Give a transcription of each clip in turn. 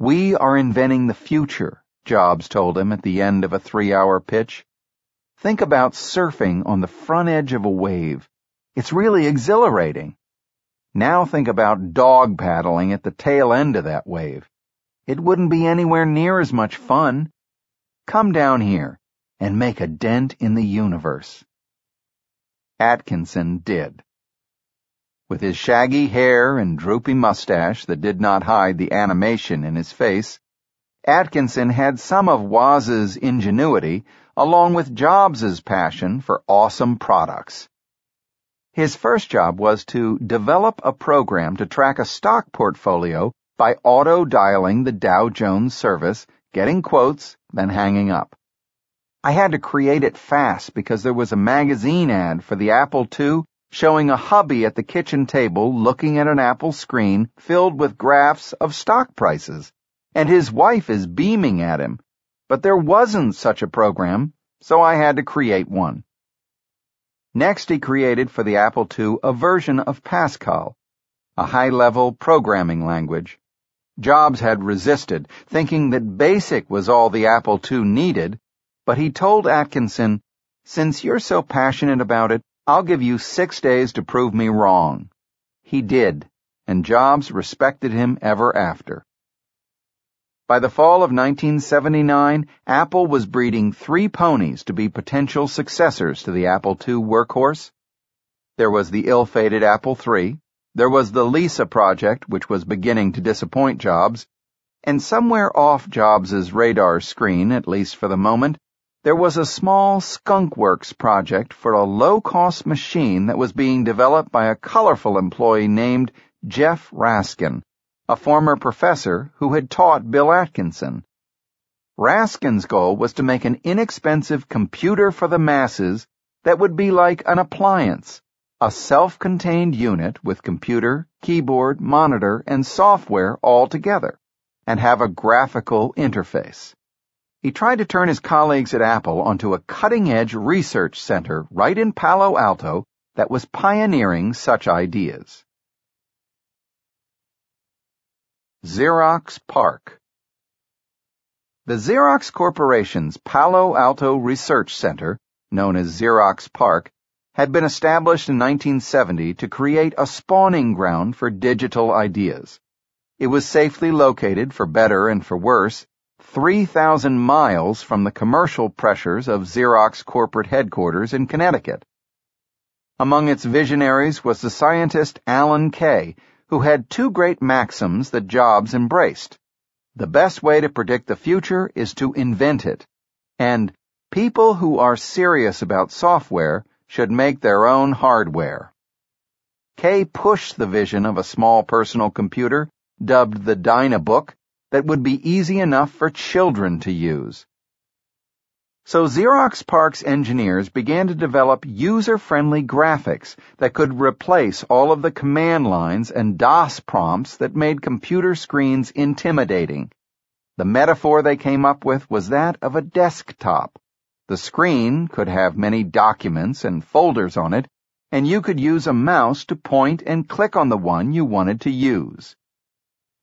We are inventing the future, Jobs told him at the end of a three hour pitch. Think about surfing on the front edge of a wave. It's really exhilarating. Now think about dog paddling at the tail end of that wave. It wouldn't be anywhere near as much fun. Come down here and make a dent in the universe. Atkinson did. With his shaggy hair and droopy mustache that did not hide the animation in his face, Atkinson had some of Woz's ingenuity along with Jobs's passion for awesome products. His first job was to develop a program to track a stock portfolio by auto-dialing the Dow Jones service, getting quotes, then hanging up. I had to create it fast because there was a magazine ad for the Apple II showing a hubby at the kitchen table looking at an Apple screen filled with graphs of stock prices, and his wife is beaming at him. But there wasn't such a program, so I had to create one. Next, he created for the Apple II a version of Pascal, a high-level programming language. Jobs had resisted, thinking that BASIC was all the Apple II needed, but he told Atkinson, Since you're so passionate about it, I'll give you six days to prove me wrong. He did, and Jobs respected him ever after. By the fall of 1979, Apple was breeding three ponies to be potential successors to the Apple II workhorse. There was the ill-fated Apple III, there was the Lisa project, which was beginning to disappoint Jobs, and somewhere off Jobs's radar screen, at least for the moment, there was a small skunkworks project for a low-cost machine that was being developed by a colorful employee named Jeff Raskin, a former professor who had taught Bill Atkinson. Raskin's goal was to make an inexpensive computer for the masses that would be like an appliance, a self-contained unit with computer, keyboard, monitor, and software all together, and have a graphical interface. He tried to turn his colleagues at Apple onto a cutting-edge research center right in Palo Alto that was pioneering such ideas. Xerox PARC The Xerox Corporation's Palo Alto Research Center, known as Xerox PARC, had been established in 1970 to create a spawning ground for digital ideas. It was safely located, for better and for worse, 3,000 miles from the commercial pressures of Xerox corporate headquarters in Connecticut. Among its visionaries was the scientist Alan Kay, who had two great maxims that Jobs embraced. The best way to predict the future is to invent it. And people who are serious about software should make their own hardware. Kay pushed the vision of a small personal computer, dubbed the Dynabook, that would be easy enough for children to use. So Xerox PARC's engineers began to develop user-friendly graphics that could replace all of the command lines and DOS prompts that made computer screens intimidating. The metaphor they came up with was that of a desktop. The screen could have many documents and folders on it, and you could use a mouse to point and click on the one you wanted to use.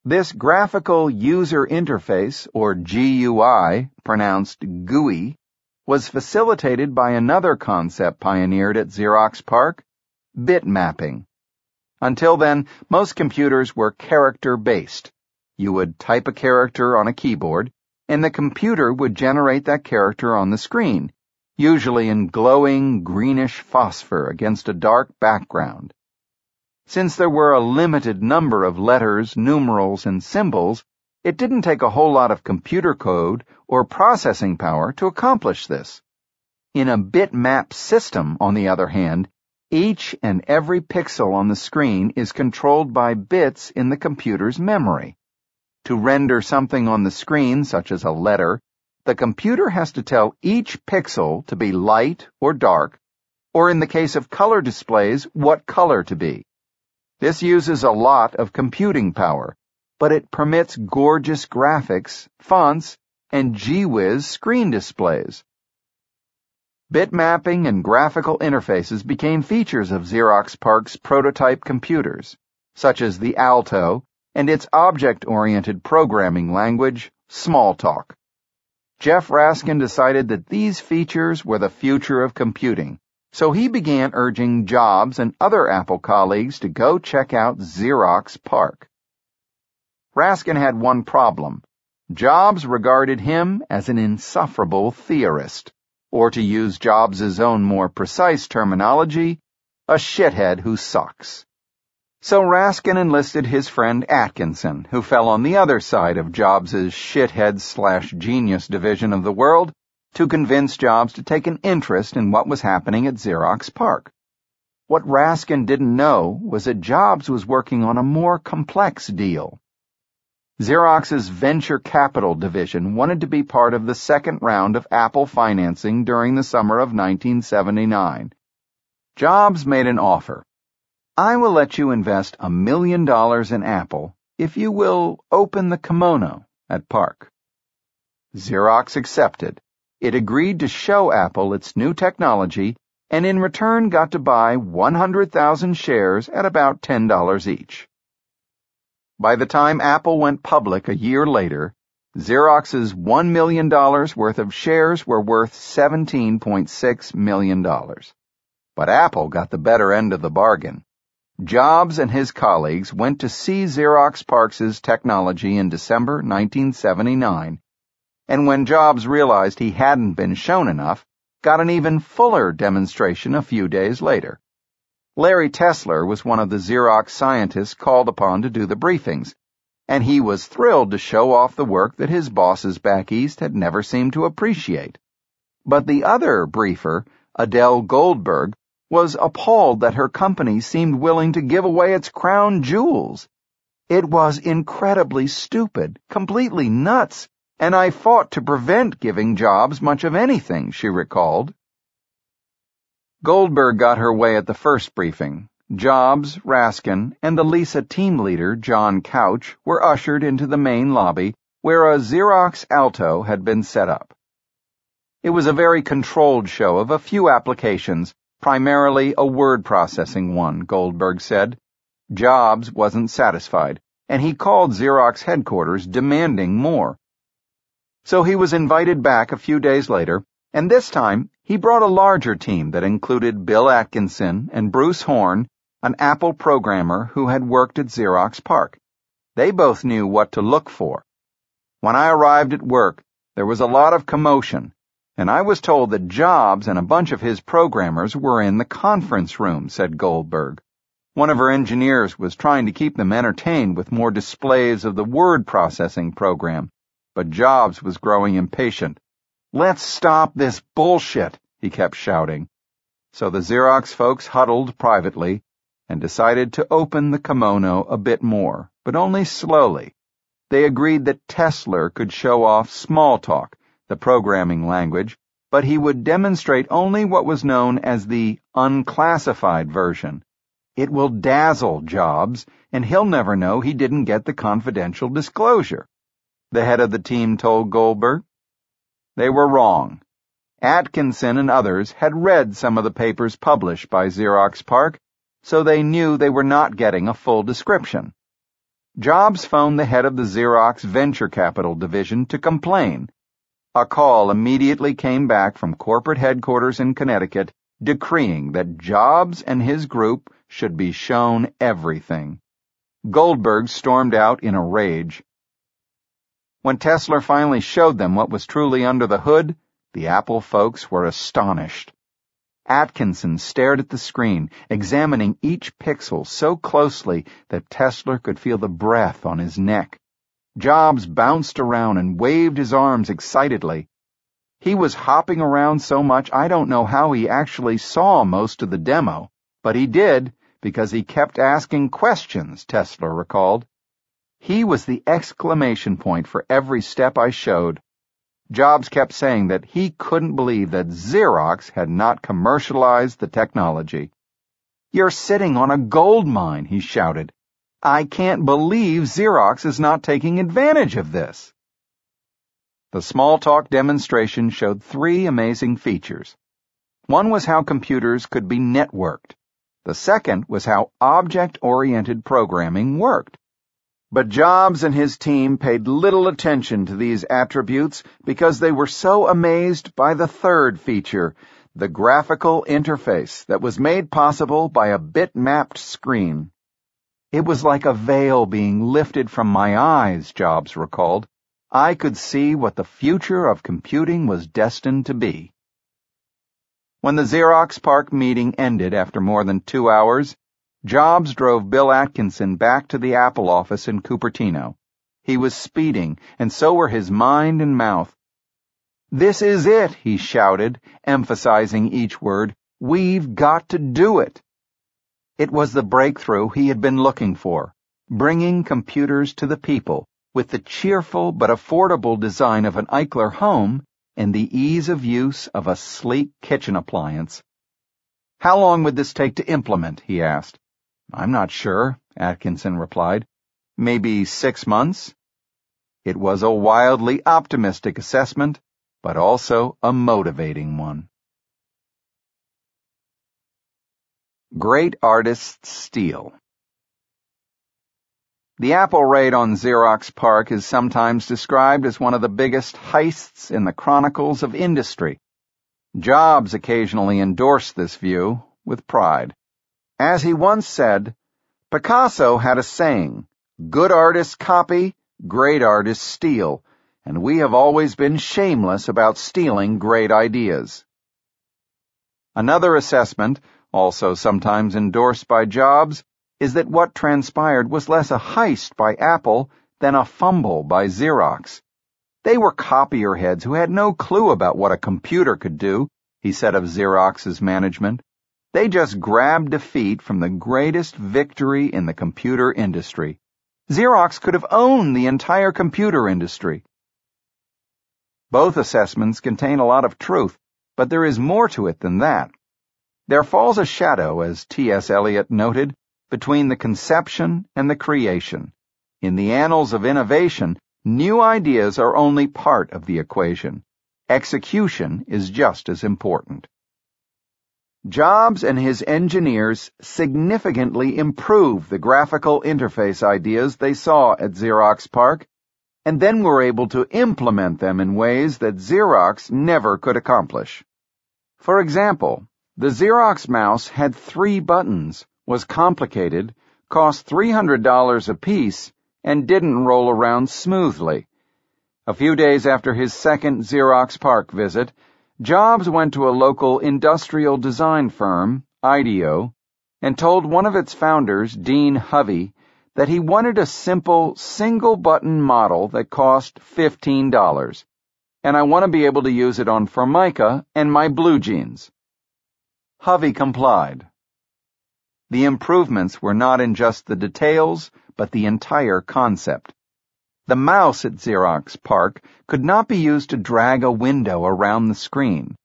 This graphical user interface, or GUI, pronounced GUI, was facilitated by another concept pioneered at Xerox PARC, bitmapping. Until then, most computers were character-based. You would type a character on a keyboard, and the computer would generate that character on the screen, usually in glowing greenish phosphor against a dark background. Since there were a limited number of letters, numerals, and symbols, it didn't take a whole lot of computer code or processing power to accomplish this. In a bitmap system, on the other hand, each and every pixel on the screen is controlled by bits in the computer's memory. To render something on the screen, such as a letter, the computer has to tell each pixel to be light or dark, or in the case of color displays, what color to be. This uses a lot of computing power, but it permits gorgeous graphics, fonts, and gee-whiz screen displays. Bitmapping and graphical interfaces became features of Xerox PARC's prototype computers, such as the Alto and its object-oriented programming language, Smalltalk. Jeff Raskin decided that these features were the future of computing, so he began urging Jobs and other Apple colleagues to go check out Xerox PARC. Raskin had one problem. Jobs regarded him as an insufferable theorist, or to use Jobs' own more precise terminology, a shithead who sucks. So Raskin enlisted his friend Atkinson, who fell on the other side of Jobs' shithead slash genius division of the world, to convince Jobs to take an interest in what was happening at Xerox PARC. What Raskin didn't know was that Jobs was working on a more complex deal. Xerox's venture capital division wanted to be part of the second round of Apple financing during the summer of 1979. Jobs made an offer I will let you invest a million dollars in Apple if you will open the kimono at PARC. Xerox accepted. It agreed to show Apple its new technology and in return got to buy 100,000 shares at about $10 each. By the time Apple went public a year later, Xerox's $1 million worth of shares were worth $17.6 million. But Apple got the better end of the bargain. Jobs and his colleagues went to see Xerox PARC's technology in December 1979, and when Jobs realized he hadn't been shown enough, got an even fuller demonstration a few days later. Larry Tesler was one of the Xerox scientists called upon to do the briefings, and he was thrilled to show off the work that his bosses back east had never seemed to appreciate. But the other briefer, Adele Goldberg, was appalled that her company seemed willing to give away its crown jewels. It was incredibly stupid, completely nuts, and I fought to prevent giving Jobs much of anything, she recalled. Goldberg got her way at the first briefing. Jobs, Raskin, and the Lisa team leader, John Couch, were ushered into the main lobby where a Xerox Alto had been set up. It was a very controlled show of a few applications primarily a word processing one, Goldberg said. Jobs wasn't satisfied, and he called Xerox headquarters demanding more. So he was invited back a few days later, and this time he brought a larger team that included Bill Atkinson and Bruce Horn, an Apple programmer who had worked at Xerox PARC. They both knew what to look for. When I arrived at work, there was a lot of commotion, and I was told that Jobs and a bunch of his programmers were in the conference room, said Goldberg. One of her engineers was trying to keep them entertained with more displays of the word processing program, but Jobs was growing impatient. Let's stop this bullshit, he kept shouting. So the Xerox folks huddled privately and decided to open the kimono a bit more, but only slowly. They agreed that Tesler could show off Smalltalk the programming language, but he would demonstrate only what was known as the unclassified version. It will dazzle Jobs, and he'll never know he didn't get the confidential disclosure. The head of the team told Goldberg. They were wrong. Atkinson and others had read some of the papers published by Xerox PARC, so they knew they were not getting a full description. Jobs phoned the head of the Xerox Venture Capital Division to complain a call immediately came back from corporate headquarters in Connecticut decreeing that Jobs and his group should be shown everything. Goldberg stormed out in a rage. When Tesler finally showed them what was truly under the hood, the Apple folks were astonished. Atkinson stared at the screen, examining each pixel so closely that Tesler could feel the breath on his neck. Jobs bounced around and waved his arms excitedly. He was hopping around so much I don't know how he actually saw most of the demo, but he did because he kept asking questions, Tesler recalled. He was the exclamation point for every step I showed. Jobs kept saying that he couldn't believe that Xerox had not commercialized the technology. You're sitting on a gold mine, he shouted. I can't believe Xerox is not taking advantage of this. The Smalltalk demonstration showed three amazing features. One was how computers could be networked. The second was how object-oriented programming worked. But Jobs and his team paid little attention to these attributes because they were so amazed by the third feature, the graphical interface that was made possible by a bitmapped screen. It was like a veil being lifted from my eyes, Jobs recalled. I could see what the future of computing was destined to be. When the Xerox PARC meeting ended after more than two hours, Jobs drove Bill Atkinson back to the Apple office in Cupertino. He was speeding, and so were his mind and mouth. This is it, he shouted, emphasizing each word. We've got to do it. It was the breakthrough he had been looking for, bringing computers to the people with the cheerful but affordable design of an Eichler home and the ease of use of a sleek kitchen appliance. How long would this take to implement? he asked. I'm not sure, Atkinson replied. Maybe six months? It was a wildly optimistic assessment, but also a motivating one. Great artists steal. The Apple raid on Xerox PARC is sometimes described as one of the biggest heists in the chronicles of industry. Jobs occasionally endorsed this view with pride. As he once said, Picasso had a saying, good artists copy, great artists steal, and we have always been shameless about stealing great ideas. Another assessment, also sometimes endorsed by Jobs, is that what transpired was less a heist by Apple than a fumble by Xerox. They were copier heads who had no clue about what a computer could do, he said of Xerox's management. They just grabbed defeat from the greatest victory in the computer industry. Xerox could have owned the entire computer industry. Both assessments contain a lot of truth, but there is more to it than that. There falls a shadow, as T.S. Eliot noted, between the conception and the creation. In the annals of innovation, new ideas are only part of the equation. Execution is just as important. Jobs and his engineers significantly improved the graphical interface ideas they saw at Xerox PARC, and then were able to implement them in ways that Xerox never could accomplish. For example, the Xerox mouse had three buttons, was complicated, cost $300 apiece, and didn't roll around smoothly. A few days after his second Xerox PARC visit, Jobs went to a local industrial design firm, IDEO, and told one of its founders, Dean Hovey, that he wanted a simple, single-button model that cost $15, and I want to be able to use it on Formica and my blue jeans. Hovey complied. The improvements were not in just the details, but the entire concept. The mouse at Xerox PARC could not be used to drag a window around the screen.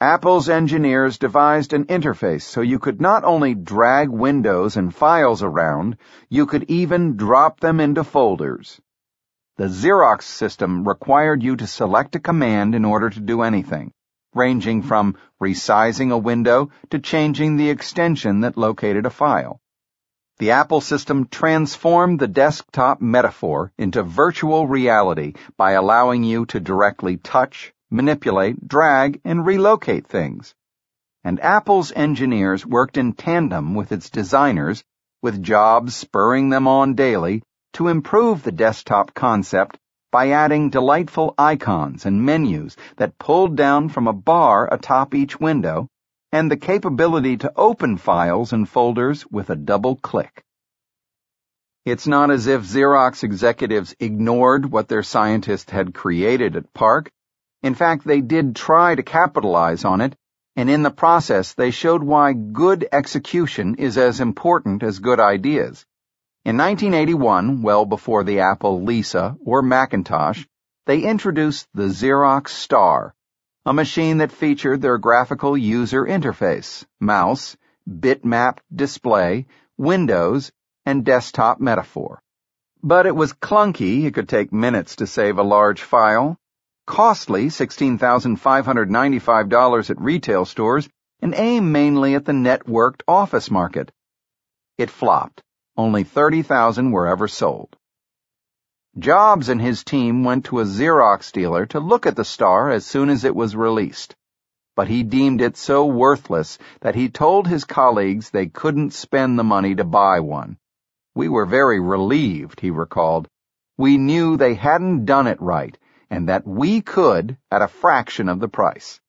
Apple's engineers devised an interface so you could not only drag windows and files around, you could even drop them into folders. The Xerox system required you to select a command in order to do anything, ranging from resizing a window to changing the extension that located a file. The Apple system transformed the desktop metaphor into virtual reality by allowing you to directly touch, manipulate, drag, and relocate things. And Apple's engineers worked in tandem with its designers, with jobs spurring them on daily, to improve the desktop concept by adding delightful icons and menus that pulled down from a bar atop each window and the capability to open files and folders with a double click. It's not as if Xerox executives ignored what their scientists had created at PARC. In fact, they did try to capitalize on it, and in the process they showed why good execution is as important as good ideas. In 1981, well before the Apple Lisa or Macintosh, they introduced the Xerox Star, a machine that featured their graphical user interface, mouse, bitmap display, windows, and desktop metaphor. But it was clunky, it could take minutes to save a large file, costly, $16,595 at retail stores, and aimed mainly at the networked office market. It flopped. Only 30,000 were ever sold. Jobs and his team went to a Xerox dealer to look at the star as soon as it was released. But he deemed it so worthless that he told his colleagues they couldn't spend the money to buy one. We were very relieved, he recalled. We knew they hadn't done it right, and that we could at a fraction of the price.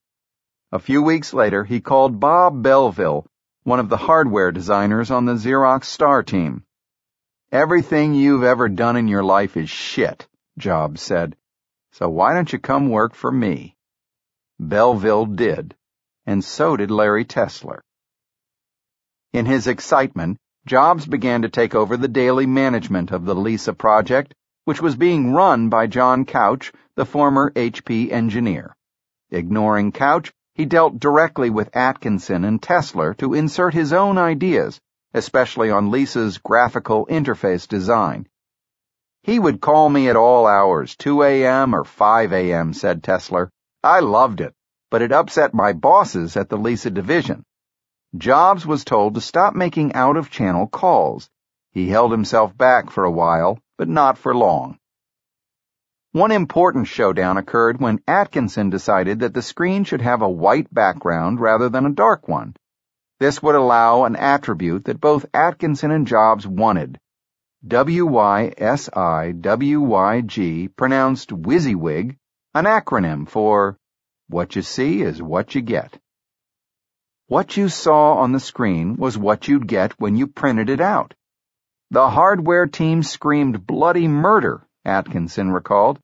A few weeks later, he called Bob Belleville, one of the hardware designers on the Xerox Star team. Everything you've ever done in your life is shit, Jobs said. So why don't you come work for me? Belleville did, and so did Larry Tesler. In his excitement, Jobs began to take over the daily management of the Lisa project, which was being run by John Couch, the former HP engineer. Ignoring Couch, he dealt directly with Atkinson and Tesler to insert his own ideas especially on Lisa's graphical interface design. He would call me at all hours, 2 a.m. or 5 a.m., said Tesler. I loved it, but it upset my bosses at the Lisa division. Jobs was told to stop making out-of-channel calls. He held himself back for a while, but not for long. One important showdown occurred when Atkinson decided that the screen should have a white background rather than a dark one. This would allow an attribute that both Atkinson and Jobs wanted. W-Y-S-I-W-Y-G, pronounced WYSIWYG, an acronym for What You See is What You Get. What you saw on the screen was what you'd get when you printed it out. The hardware team screamed bloody murder, Atkinson recalled.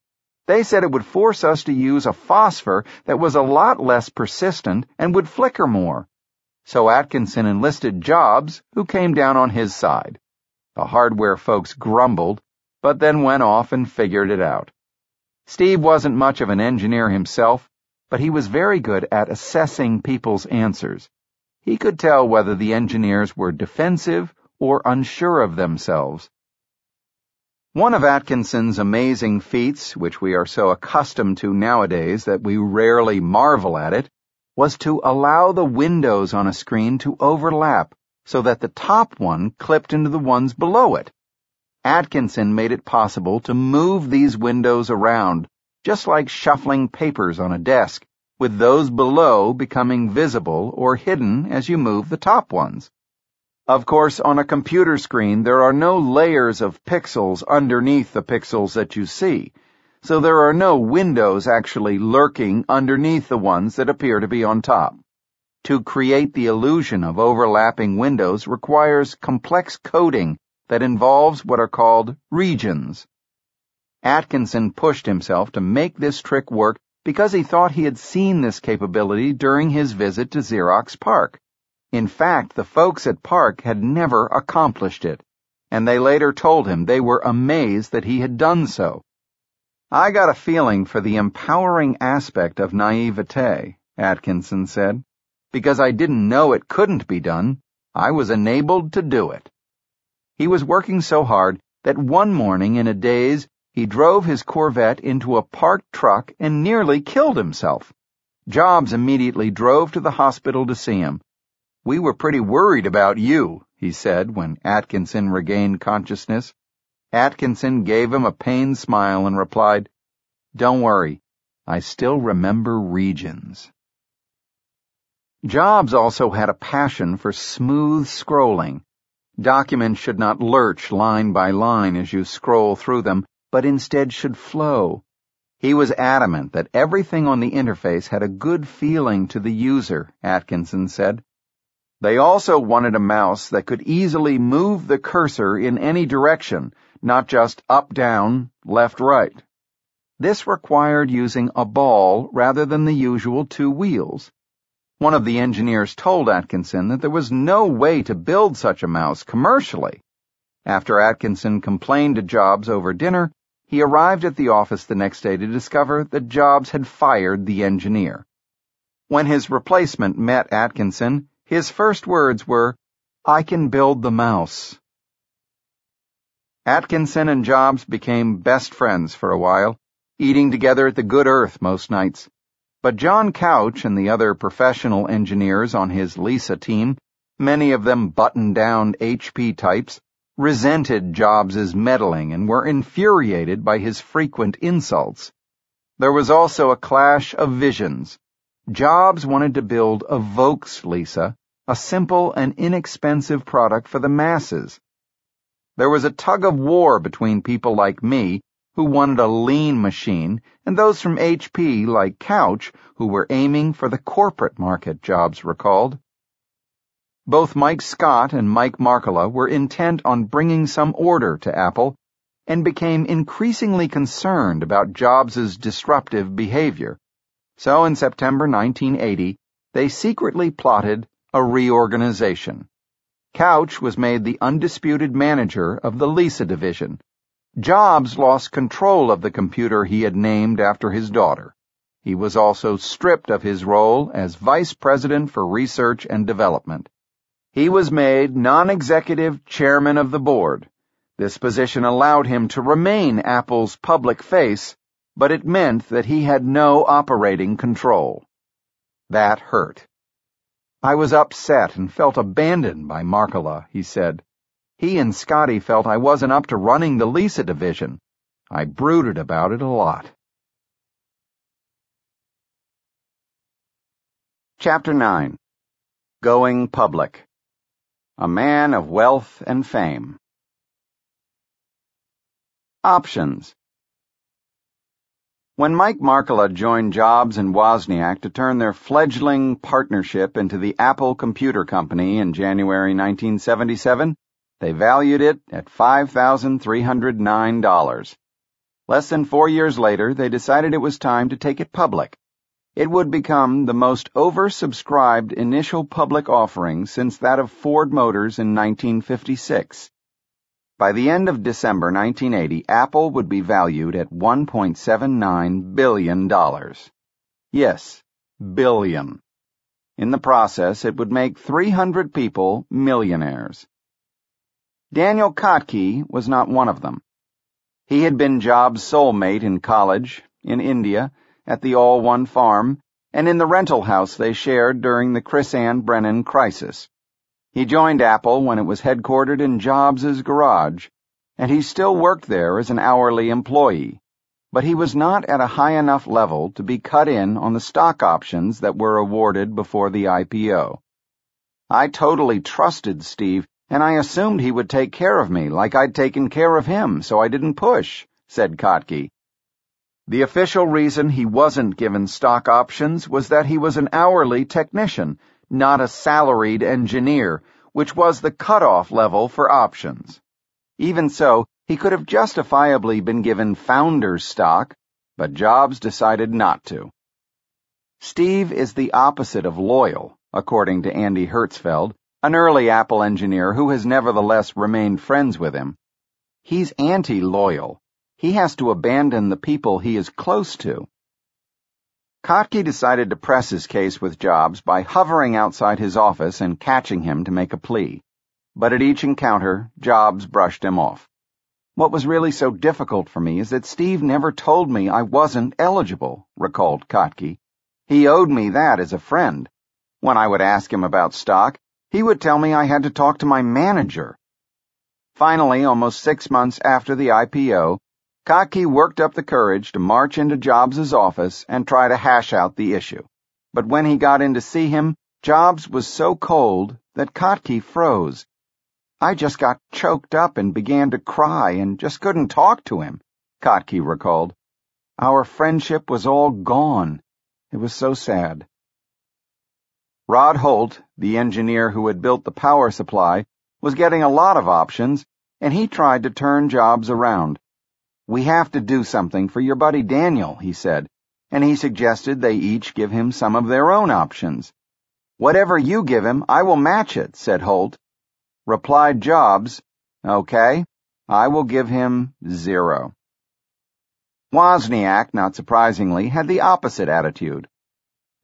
They said it would force us to use a phosphor that was a lot less persistent and would flicker more so Atkinson enlisted Jobs, who came down on his side. The hardware folks grumbled, but then went off and figured it out. Steve wasn't much of an engineer himself, but he was very good at assessing people's answers. He could tell whether the engineers were defensive or unsure of themselves. One of Atkinson's amazing feats, which we are so accustomed to nowadays that we rarely marvel at it, was to allow the windows on a screen to overlap so that the top one clipped into the ones below it. Atkinson made it possible to move these windows around, just like shuffling papers on a desk, with those below becoming visible or hidden as you move the top ones. Of course, on a computer screen, there are no layers of pixels underneath the pixels that you see, so there are no windows actually lurking underneath the ones that appear to be on top. To create the illusion of overlapping windows requires complex coding that involves what are called regions. Atkinson pushed himself to make this trick work because he thought he had seen this capability during his visit to Xerox PARC. In fact, the folks at PARC had never accomplished it, and they later told him they were amazed that he had done so. I got a feeling for the empowering aspect of naivete, Atkinson said. Because I didn't know it couldn't be done, I was enabled to do it. He was working so hard that one morning in a daze, he drove his Corvette into a parked truck and nearly killed himself. Jobs immediately drove to the hospital to see him. We were pretty worried about you, he said when Atkinson regained consciousness. Atkinson gave him a pained smile and replied, Don't worry, I still remember regions. Jobs also had a passion for smooth scrolling. Documents should not lurch line by line as you scroll through them, but instead should flow. He was adamant that everything on the interface had a good feeling to the user, Atkinson said. They also wanted a mouse that could easily move the cursor in any direction, not just up, down, left, right. This required using a ball rather than the usual two wheels. One of the engineers told Atkinson that there was no way to build such a mouse commercially. After Atkinson complained to Jobs over dinner, he arrived at the office the next day to discover that Jobs had fired the engineer. When his replacement met Atkinson, his first words were, I can build the mouse. Atkinson and Jobs became best friends for a while, eating together at the Good Earth most nights. But John Couch and the other professional engineers on his Lisa team, many of them buttoned down HP types, resented Jobs's meddling and were infuriated by his frequent insults. There was also a clash of visions. Jobs wanted to build a Volks Lisa, a simple and inexpensive product for the masses. There was a tug of war between people like me, who wanted a lean machine, and those from HP, like Couch, who were aiming for the corporate market, Jobs recalled. Both Mike Scott and Mike Markkula were intent on bringing some order to Apple and became increasingly concerned about Jobs' disruptive behavior. So in September 1980, they secretly plotted a reorganization. Couch was made the undisputed manager of the Lisa division. Jobs lost control of the computer he had named after his daughter. He was also stripped of his role as Vice President for Research and Development. He was made non-executive chairman of the board. This position allowed him to remain Apple's public face, but it meant that he had no operating control. That hurt. I was upset and felt abandoned by Markkula, he said. He and Scotty felt I wasn't up to running the Lisa division. I brooded about it a lot. Chapter 9 Going Public A Man of Wealth and Fame Options when Mike Markkula joined Jobs and Wozniak to turn their fledgling partnership into the Apple Computer Company in January 1977, they valued it at $5,309. Less than four years later, they decided it was time to take it public. It would become the most oversubscribed initial public offering since that of Ford Motors in 1956. By the end of December 1980, Apple would be valued at $1.79 billion. Yes, billion. In the process, it would make 300 people millionaires. Daniel Kottke was not one of them. He had been Jobs' soulmate in college, in India, at the All One farm, and in the rental house they shared during the Chrisann Brennan crisis. He joined Apple when it was headquartered in Jobs' garage, and he still worked there as an hourly employee. But he was not at a high enough level to be cut in on the stock options that were awarded before the IPO. I totally trusted Steve, and I assumed he would take care of me like I'd taken care of him, so I didn't push, said Kottke. The official reason he wasn't given stock options was that he was an hourly technician not a salaried engineer, which was the cutoff level for options. Even so, he could have justifiably been given founder's stock, but Jobs decided not to. Steve is the opposite of loyal, according to Andy Hertzfeld, an early Apple engineer who has nevertheless remained friends with him. He's anti-loyal. He has to abandon the people he is close to. Kottke decided to press his case with Jobs by hovering outside his office and catching him to make a plea. But at each encounter, Jobs brushed him off. What was really so difficult for me is that Steve never told me I wasn't eligible, recalled Kottke. He owed me that as a friend. When I would ask him about stock, he would tell me I had to talk to my manager. Finally, almost six months after the IPO, Kottke worked up the courage to march into Jobs' office and try to hash out the issue. But when he got in to see him, Jobs was so cold that Kottke froze. I just got choked up and began to cry and just couldn't talk to him, Kottke recalled. Our friendship was all gone. It was so sad. Rod Holt, the engineer who had built the power supply, was getting a lot of options, and he tried to turn Jobs around. We have to do something for your buddy Daniel, he said, and he suggested they each give him some of their own options. Whatever you give him, I will match it, said Holt. Replied Jobs, Okay, I will give him zero. Wozniak, not surprisingly, had the opposite attitude.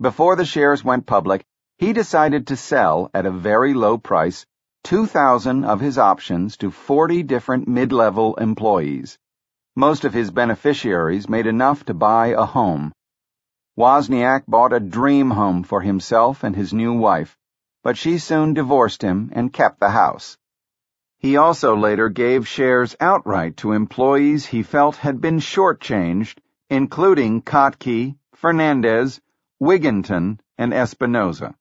Before the shares went public, he decided to sell at a very low price 2,000 of his options to 40 different mid-level employees. Most of his beneficiaries made enough to buy a home. Wozniak bought a dream home for himself and his new wife, but she soon divorced him and kept the house. He also later gave shares outright to employees he felt had been shortchanged, including Kottke, Fernandez, Wigginton, and Espinosa.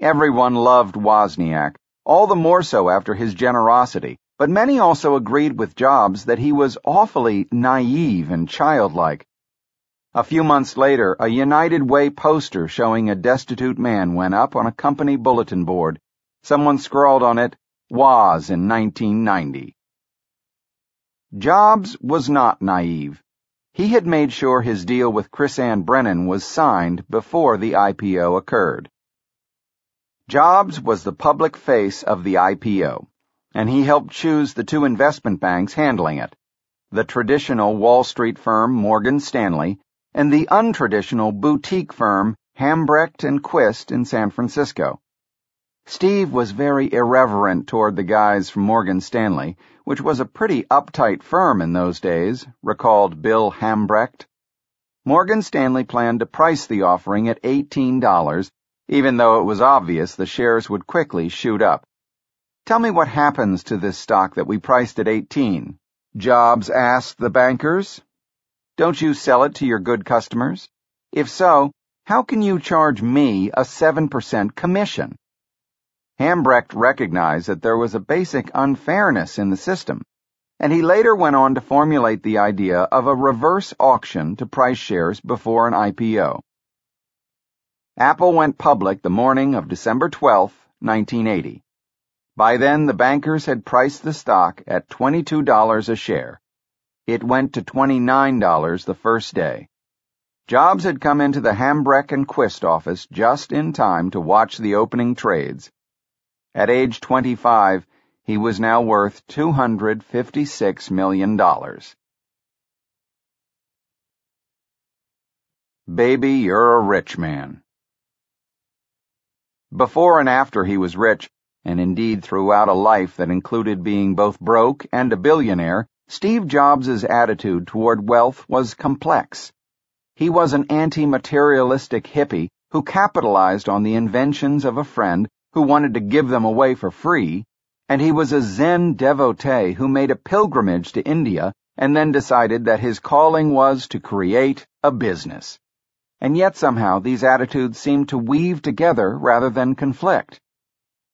Everyone loved Wozniak, all the more so after his generosity, but many also agreed with Jobs that he was awfully naive and childlike. A few months later, a United Way poster showing a destitute man went up on a company bulletin board. Someone scrawled on it, Woz in 1990. Jobs was not naive. He had made sure his deal with Chrisann Brennan was signed before the IPO occurred. Jobs was the public face of the IPO, and he helped choose the two investment banks handling it, the traditional Wall Street firm Morgan Stanley and the untraditional boutique firm Hambrecht and Quist in San Francisco. Steve was very irreverent toward the guys from Morgan Stanley, which was a pretty uptight firm in those days, recalled Bill Hambrecht. Morgan Stanley planned to price the offering at $18 even though it was obvious the shares would quickly shoot up. Tell me what happens to this stock that we priced at 18. Jobs asked the bankers. Don't you sell it to your good customers? If so, how can you charge me a 7% commission? Hambrecht recognized that there was a basic unfairness in the system, and he later went on to formulate the idea of a reverse auction to price shares before an IPO. Apple went public the morning of December 12, 1980. By then, the bankers had priced the stock at $22 a share. It went to $29 the first day. Jobs had come into the Hambrecht and Quist office just in time to watch the opening trades. At age 25, he was now worth $256 million. Baby, you're a rich man. Before and after he was rich, and indeed throughout a life that included being both broke and a billionaire, Steve Jobs' attitude toward wealth was complex. He was an anti-materialistic hippie who capitalized on the inventions of a friend who wanted to give them away for free, and he was a Zen devotee who made a pilgrimage to India and then decided that his calling was to create a business and yet somehow these attitudes seemed to weave together rather than conflict.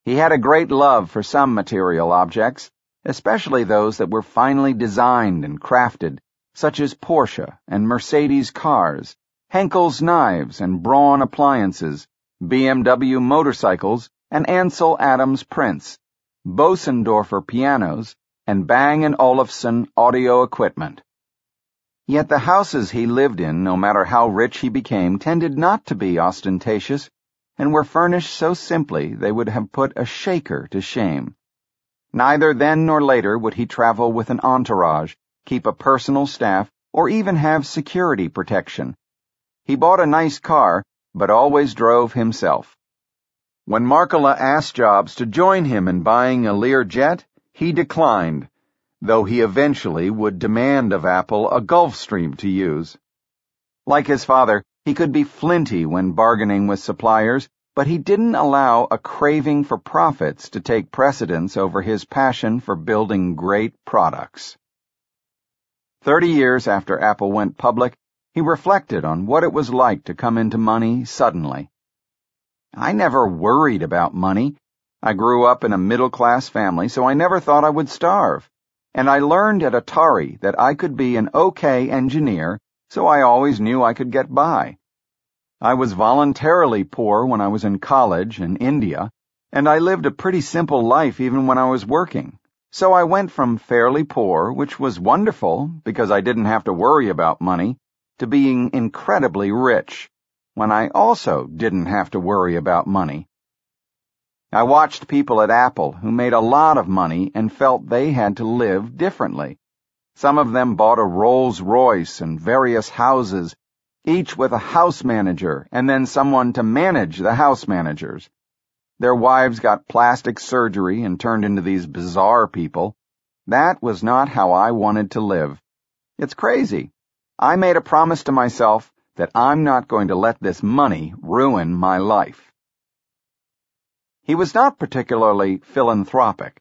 He had a great love for some material objects, especially those that were finely designed and crafted, such as Porsche and Mercedes cars, Henckels knives and Braun appliances, BMW motorcycles, and Ansel Adams prints, Bosendorfer pianos, and Bang & Olufsen audio equipment. Yet the houses he lived in, no matter how rich he became, tended not to be ostentatious, and were furnished so simply they would have put a shaker to shame. Neither then nor later would he travel with an entourage, keep a personal staff, or even have security protection. He bought a nice car, but always drove himself. When Markkula asked Jobs to join him in buying a Learjet, he declined though he eventually would demand of Apple a Gulfstream to use. Like his father, he could be flinty when bargaining with suppliers, but he didn't allow a craving for profits to take precedence over his passion for building great products. Thirty years after Apple went public, he reflected on what it was like to come into money suddenly. I never worried about money. I grew up in a middle-class family, so I never thought I would starve and I learned at Atari that I could be an okay engineer, so I always knew I could get by. I was voluntarily poor when I was in college in India, and I lived a pretty simple life even when I was working. So I went from fairly poor, which was wonderful because I didn't have to worry about money, to being incredibly rich, when I also didn't have to worry about money. I watched people at Apple who made a lot of money and felt they had to live differently. Some of them bought a Rolls Royce and various houses, each with a house manager and then someone to manage the house managers. Their wives got plastic surgery and turned into these bizarre people. That was not how I wanted to live. It's crazy. I made a promise to myself that I'm not going to let this money ruin my life. He was not particularly philanthropic.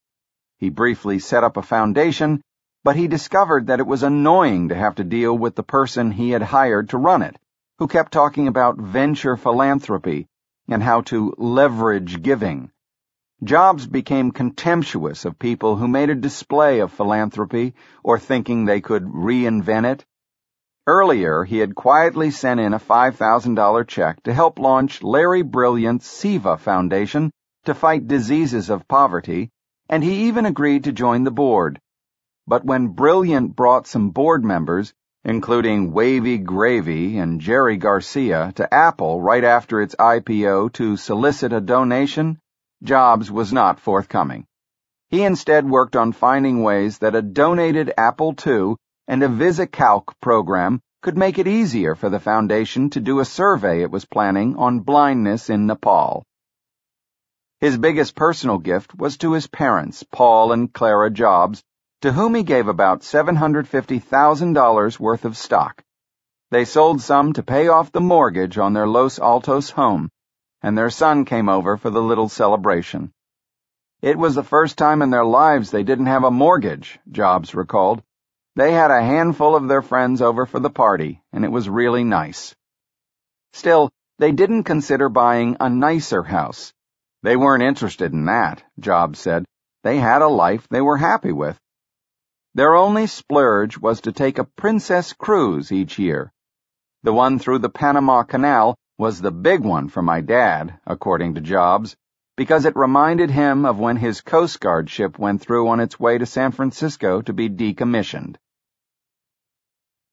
He briefly set up a foundation, but he discovered that it was annoying to have to deal with the person he had hired to run it, who kept talking about venture philanthropy and how to leverage giving. Jobs became contemptuous of people who made a display of philanthropy or thinking they could reinvent it. Earlier, he had quietly sent in a $5,000 check to help launch Larry Brilliant's Seva Foundation to fight diseases of poverty, and he even agreed to join the board. But when Brilliant brought some board members, including Wavy Gravy and Jerry Garcia, to Apple right after its IPO to solicit a donation, Jobs was not forthcoming. He instead worked on finding ways that a donated Apple II and a VisiCalc program could make it easier for the foundation to do a survey it was planning on blindness in Nepal. His biggest personal gift was to his parents, Paul and Clara Jobs, to whom he gave about $750,000 worth of stock. They sold some to pay off the mortgage on their Los Altos home and their son came over for the little celebration. It was the first time in their lives they didn't have a mortgage, Jobs recalled. They had a handful of their friends over for the party, and it was really nice. Still, they didn't consider buying a nicer house. They weren't interested in that, Jobs said. They had a life they were happy with. Their only splurge was to take a princess cruise each year. The one through the Panama Canal was the big one for my dad, according to Jobs, because it reminded him of when his Coast Guard ship went through on its way to San Francisco to be decommissioned.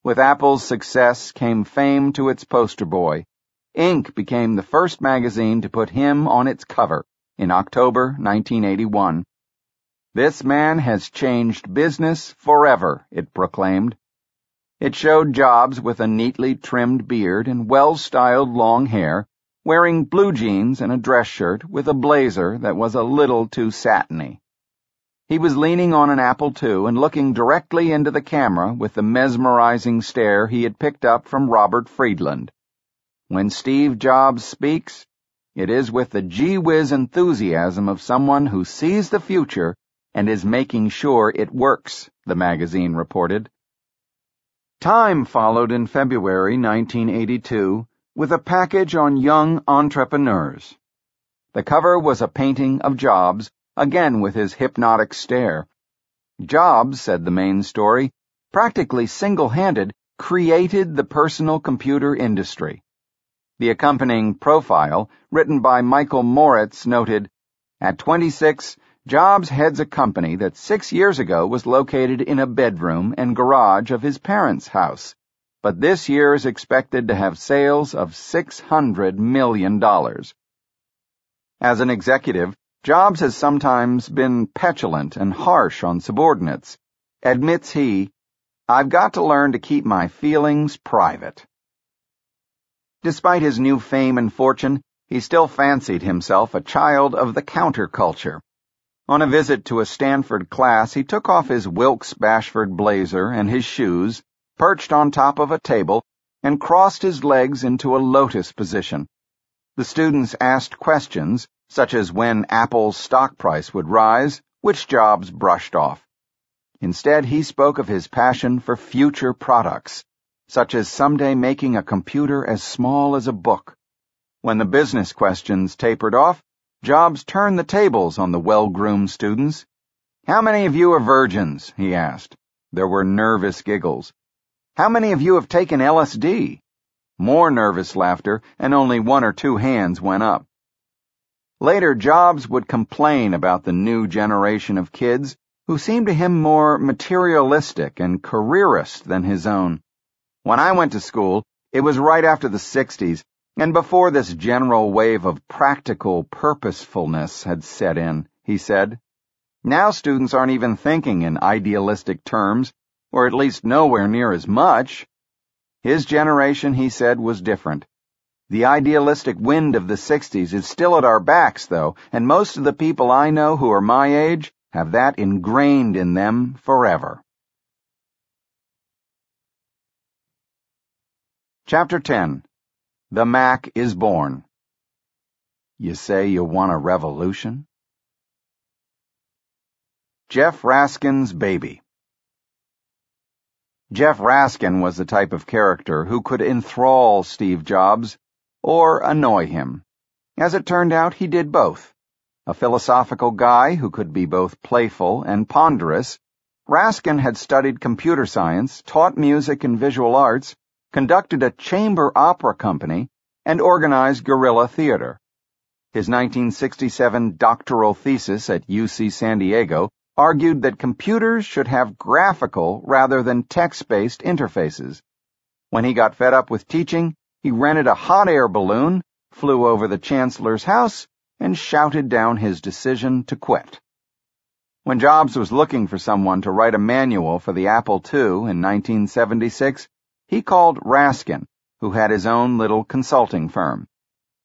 With Apple's success came fame to its poster boy. Inc. became the first magazine to put him on its cover in October 1981. This man has changed business forever, it proclaimed. It showed Jobs with a neatly trimmed beard and well-styled long hair, wearing blue jeans and a dress shirt with a blazer that was a little too satiny. He was leaning on an Apple II and looking directly into the camera with the mesmerizing stare he had picked up from Robert Friedland. When Steve Jobs speaks, it is with the gee-whiz enthusiasm of someone who sees the future and is making sure it works, the magazine reported. Time followed in February 1982 with a package on young entrepreneurs. The cover was a painting of Jobs, again with his hypnotic stare. Jobs, said the main story, practically single-handed, created the personal computer industry. The accompanying profile, written by Michael Moritz, noted, At 26, Jobs heads a company that six years ago was located in a bedroom and garage of his parents' house, but this year is expected to have sales of $600 million. As an executive, Jobs has sometimes been petulant and harsh on subordinates. Admits he, I've got to learn to keep my feelings private. Despite his new fame and fortune, he still fancied himself a child of the counterculture on a visit to a Stanford class, he took off his Wilkes Bashford blazer and his shoes, perched on top of a table, and crossed his legs into a lotus position. The students asked questions, such as when Apple's stock price would rise, which Jobs brushed off. Instead, he spoke of his passion for future products, such as someday making a computer as small as a book. When the business questions tapered off, Jobs turned the tables on the well-groomed students. How many of you are virgins? he asked. There were nervous giggles. How many of you have taken LSD? More nervous laughter, and only one or two hands went up. Later, Jobs would complain about the new generation of kids who seemed to him more materialistic and careerist than his own. When I went to school, it was right after the 60s, and before this general wave of practical purposefulness had set in, he said, now students aren't even thinking in idealistic terms, or at least nowhere near as much. His generation, he said, was different. The idealistic wind of the 60s is still at our backs, though, and most of the people I know who are my age have that ingrained in them forever. Chapter 10 the Mac is born. You say you want a revolution? Jeff Raskin's Baby. Jeff Raskin was the type of character who could enthrall Steve Jobs or annoy him. As it turned out, he did both. A philosophical guy who could be both playful and ponderous, Raskin had studied computer science, taught music and visual arts, conducted a chamber opera company, and organized guerrilla theater. His 1967 doctoral thesis at UC San Diego argued that computers should have graphical rather than text-based interfaces. When he got fed up with teaching, he rented a hot air balloon, flew over the chancellor's house, and shouted down his decision to quit. When Jobs was looking for someone to write a manual for the Apple II in 1976, he called Raskin, who had his own little consulting firm.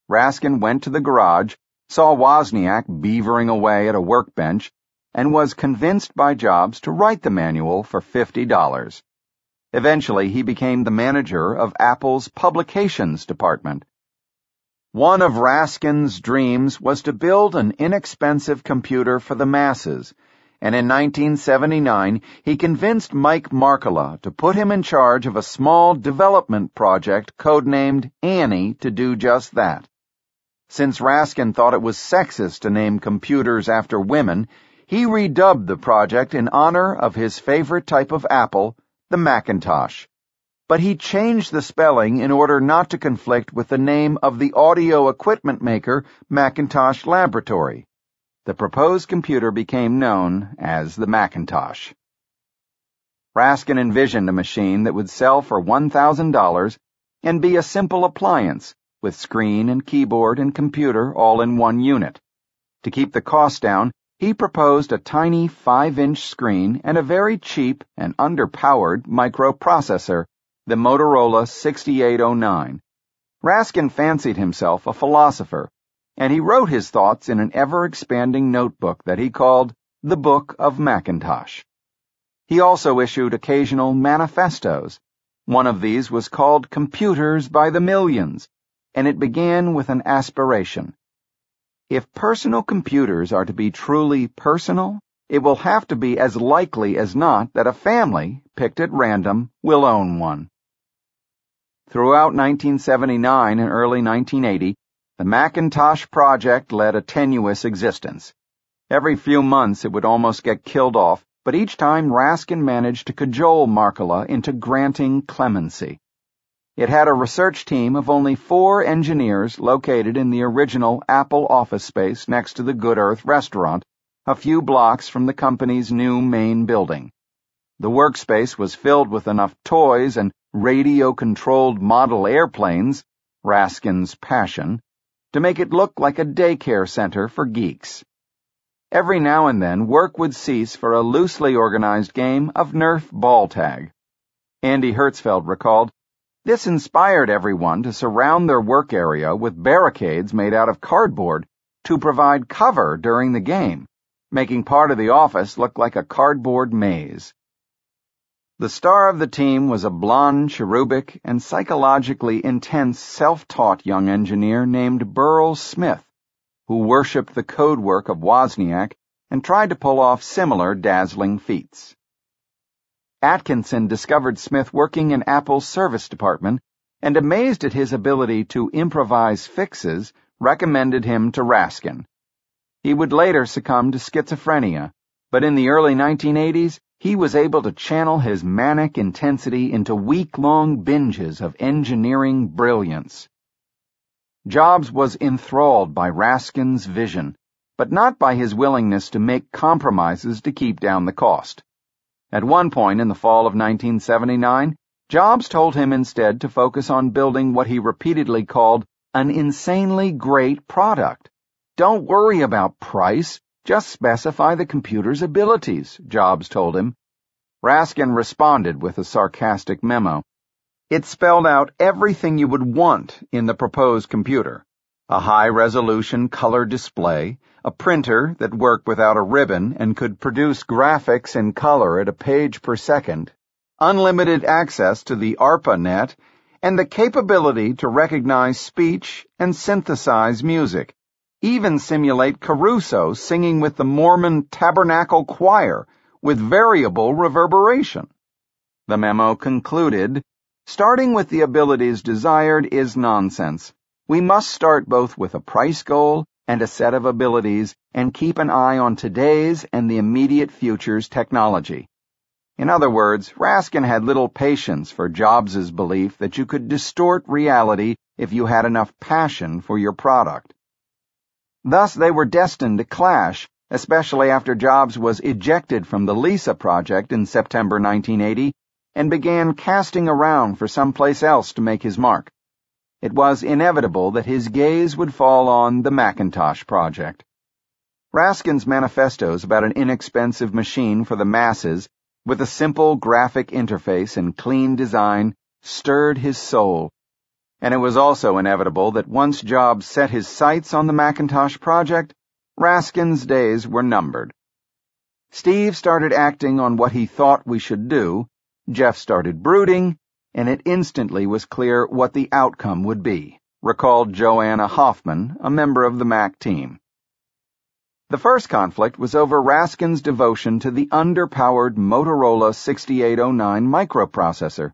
Raskin went to the garage, saw Wozniak beavering away at a workbench, and was convinced by Jobs to write the manual for $50. Eventually, he became the manager of Apple's publications department. One of Raskin's dreams was to build an inexpensive computer for the masses, and in 1979 he convinced Mike Markkula to put him in charge of a small development project codenamed Annie to do just that. Since Raskin thought it was sexist to name computers after women, he redubbed the project in honor of his favorite type of apple, the McIntosh. But he changed the spelling in order not to conflict with the name of the audio equipment maker, McIntosh Laboratory. The proposed computer became known as the Macintosh. Raskin envisioned a machine that would sell for $1,000 and be a simple appliance with screen and keyboard and computer all in one unit. To keep the cost down, he proposed a tiny 5-inch screen and a very cheap and underpowered microprocessor, the Motorola 6809. Raskin fancied himself a philosopher, and he wrote his thoughts in an ever-expanding notebook that he called the Book of Macintosh. He also issued occasional manifestos. One of these was called Computers by the Millions, and it began with an aspiration. If personal computers are to be truly personal, it will have to be as likely as not that a family, picked at random, will own one. Throughout 1979 and early 1980, the Macintosh project led a tenuous existence. Every few months it would almost get killed off, but each time Raskin managed to cajole Markkula into granting clemency. It had a research team of only four engineers located in the original Apple office space next to the Good Earth restaurant, a few blocks from the company's new main building. The workspace was filled with enough toys and radio-controlled model airplanes, Raskin's passion, to make it look like a daycare center for geeks. Every now and then, work would cease for a loosely organized game of Nerf ball tag. Andy Hertzfeld recalled, this inspired everyone to surround their work area with barricades made out of cardboard to provide cover during the game, making part of the office look like a cardboard maze. The star of the team was a blond, cherubic, and psychologically intense self-taught young engineer named Burrell Smith, who worshipped the code work of Wozniak and tried to pull off similar dazzling feats. Atkinson discovered Smith working in Apple's service department and, amazed at his ability to improvise fixes, recommended him to Raskin. He would later succumb to schizophrenia, but in the early 1980s, he was able to channel his manic intensity into week-long binges of engineering brilliance. Jobs was enthralled by Raskin's vision, but not by his willingness to make compromises to keep down the cost. At one point in the fall of 1979, Jobs told him instead to focus on building what he repeatedly called an insanely great product. Don't worry about price, just specify the computer's abilities, Jobs told him. Raskin responded with a sarcastic memo. It spelled out everything you would want in the proposed computer. A high-resolution color display, a printer that worked without a ribbon and could produce graphics in color at a page per second, unlimited access to the ARPANET, and the capability to recognize speech and synthesize music. Even simulate Caruso singing with the Mormon Tabernacle Choir with variable reverberation. The memo concluded, starting with the abilities desired is nonsense. We must start both with a price goal and a set of abilities and keep an eye on today's and the immediate future's technology. In other words, Raskin had little patience for Jobs's belief that you could distort reality if you had enough passion for your product. Thus, they were destined to clash, especially after Jobs was ejected from the Lisa project in September 1980 and began casting around for someplace else to make his mark. It was inevitable that his gaze would fall on the Macintosh project. Raskin's manifestos about an inexpensive machine for the masses with a simple graphic interface and clean design stirred his soul. And it was also inevitable that once Jobs set his sights on the Macintosh project, Raskin's days were numbered. Steve started acting on what he thought we should do, Jeff started brooding, and it instantly was clear what the outcome would be, recalled Joanna Hoffman, a member of the Mac team. The first conflict was over Raskin's devotion to the underpowered Motorola 6809 microprocessor.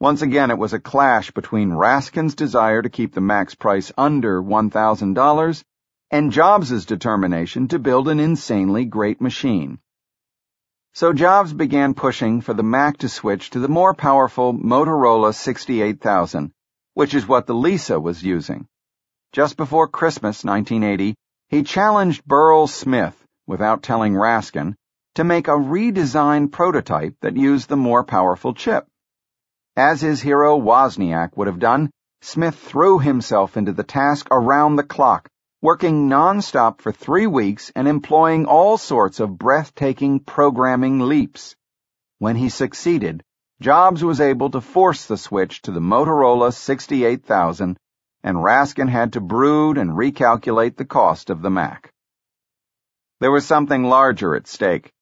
Once again, it was a clash between Raskin's desire to keep the Mac's price under $1,000 and Jobs' determination to build an insanely great machine. So Jobs began pushing for the Mac to switch to the more powerful Motorola 68000, which is what the Lisa was using. Just before Christmas 1980, he challenged Burrell Smith, without telling Raskin, to make a redesigned prototype that used the more powerful chip. As his hero Wozniak would have done, Smith threw himself into the task around the clock, working nonstop for three weeks and employing all sorts of breathtaking programming leaps. When he succeeded, Jobs was able to force the switch to the Motorola 68000, and Raskin had to brood and recalculate the cost of the Mac. There was something larger at stake.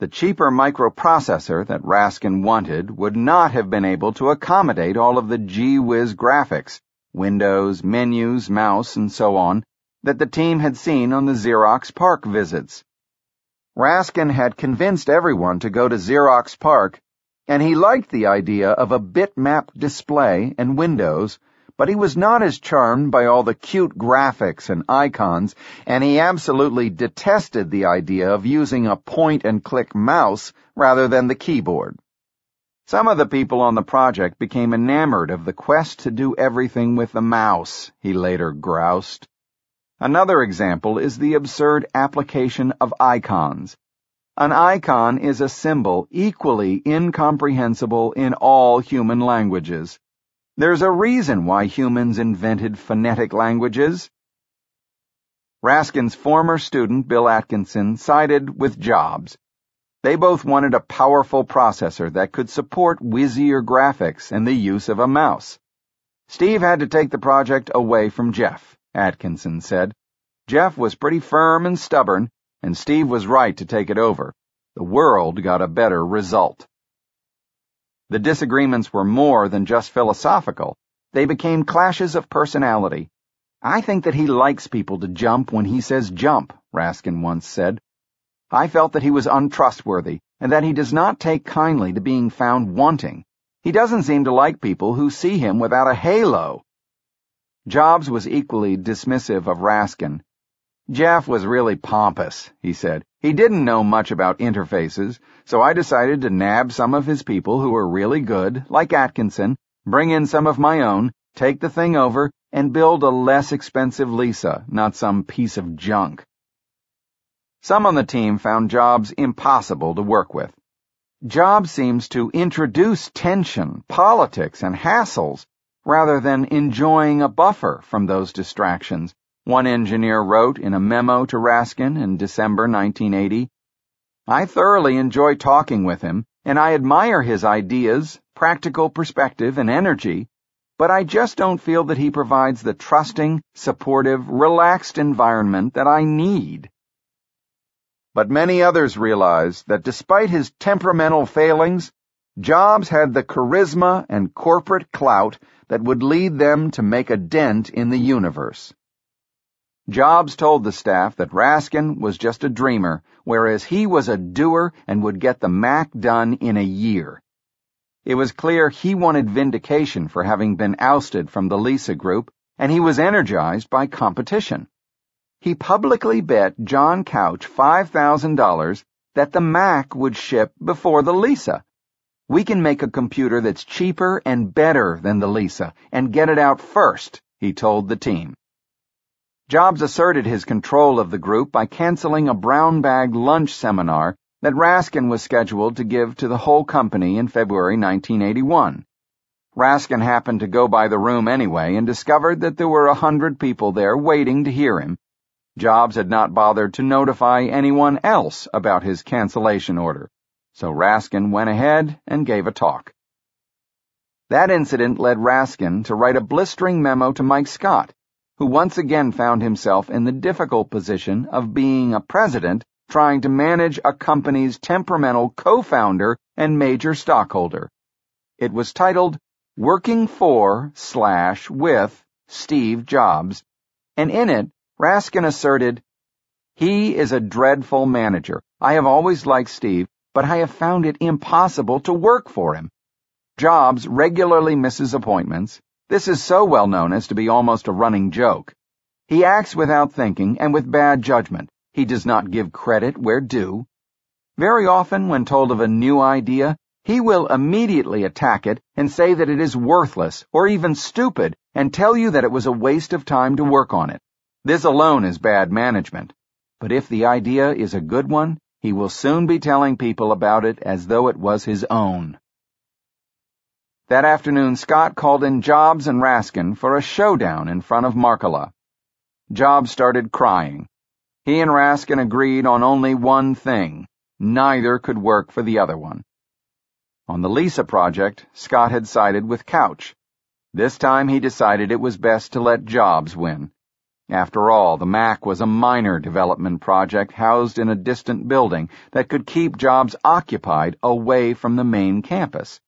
The cheaper microprocessor that Raskin wanted would not have been able to accommodate all of the gee whiz graphics, windows, menus, mouse, and so on, that the team had seen on the Xerox PARC visits. Raskin had convinced everyone to go to Xerox PARC, and he liked the idea of a bitmap display and windows, but he was not as charmed by all the cute graphics and icons, and he absolutely detested the idea of using a point-and-click mouse rather than the keyboard. Some of the people on the project became enamored of the quest to do everything with the mouse, he later groused. Another example is the absurd application of icons. An icon is a symbol equally incomprehensible in all human languages. There's a reason why humans invented phonetic languages. Raskin's former student, Bill Atkinson, sided with Jobs. They both wanted a powerful processor that could support whizzier graphics and the use of a mouse. Steve had to take the project away from Jeff. Atkinson said. Jeff was pretty firm and stubborn, and Steve was right to take it over. The world got a better result. The disagreements were more than just philosophical. They became clashes of personality. I think that he likes people to jump when he says jump, Raskin once said. I felt that he was untrustworthy, and that he does not take kindly to being found wanting. He doesn't seem to like people who see him without a halo. Jobs was equally dismissive of Raskin. Jeff was really pompous, he said. He didn't know much about interfaces, so I decided to nab some of his people who were really good, like Atkinson, bring in some of my own, take the thing over, and build a less expensive Lisa, not some piece of junk. Some on the team found Jobs impossible to work with. Jobs seems to introduce tension, politics, and hassles rather than enjoying a buffer from those distractions, one engineer wrote in a memo to Raskin in December 1980. I thoroughly enjoy talking with him, and I admire his ideas, practical perspective, and energy, but I just don't feel that he provides the trusting, supportive, relaxed environment that I need. But many others realized that despite his temperamental failings, Jobs had the charisma and corporate clout that would lead them to make a dent in the universe. Jobs told the staff that Raskin was just a dreamer, whereas he was a doer and would get the Mac done in a year. It was clear he wanted vindication for having been ousted from the Lisa group, and he was energized by competition. He publicly bet John Couch $5,000 that the Mac would ship before the Lisa. We can make a computer that's cheaper and better than the Lisa and get it out first, he told the team. Jobs asserted his control of the group by canceling a brown bag lunch seminar that Raskin was scheduled to give to the whole company in February 1981. Raskin happened to go by the room anyway and discovered that there were a hundred people there waiting to hear him. Jobs had not bothered to notify anyone else about his cancellation order, so Raskin went ahead and gave a talk. That incident led Raskin to write a blistering memo to Mike Scott, who once again found himself in the difficult position of being a president trying to manage a company's temperamental co-founder and major stockholder. It was titled Working for slash with Steve Jobs, and in it, Raskin asserted, He is a dreadful manager. I have always liked Steve, but I have found it impossible to work for him. Jobs regularly misses appointments, this is so well known as to be almost a running joke. He acts without thinking and with bad judgment. He does not give credit where due. Very often, when told of a new idea, he will immediately attack it and say that it is worthless or even stupid and tell you that it was a waste of time to work on it. This alone is bad management. But if the idea is a good one, he will soon be telling people about it as though it was his own. That afternoon, Scott called in Jobs and Raskin for a showdown in front of Markkula. Jobs started crying. He and Raskin agreed on only one thing. Neither could work for the other one. On the Lisa project, Scott had sided with Couch. This time he decided it was best to let Jobs win. After all, the Mac was a minor development project housed in a distant building that could keep Jobs occupied away from the main campus.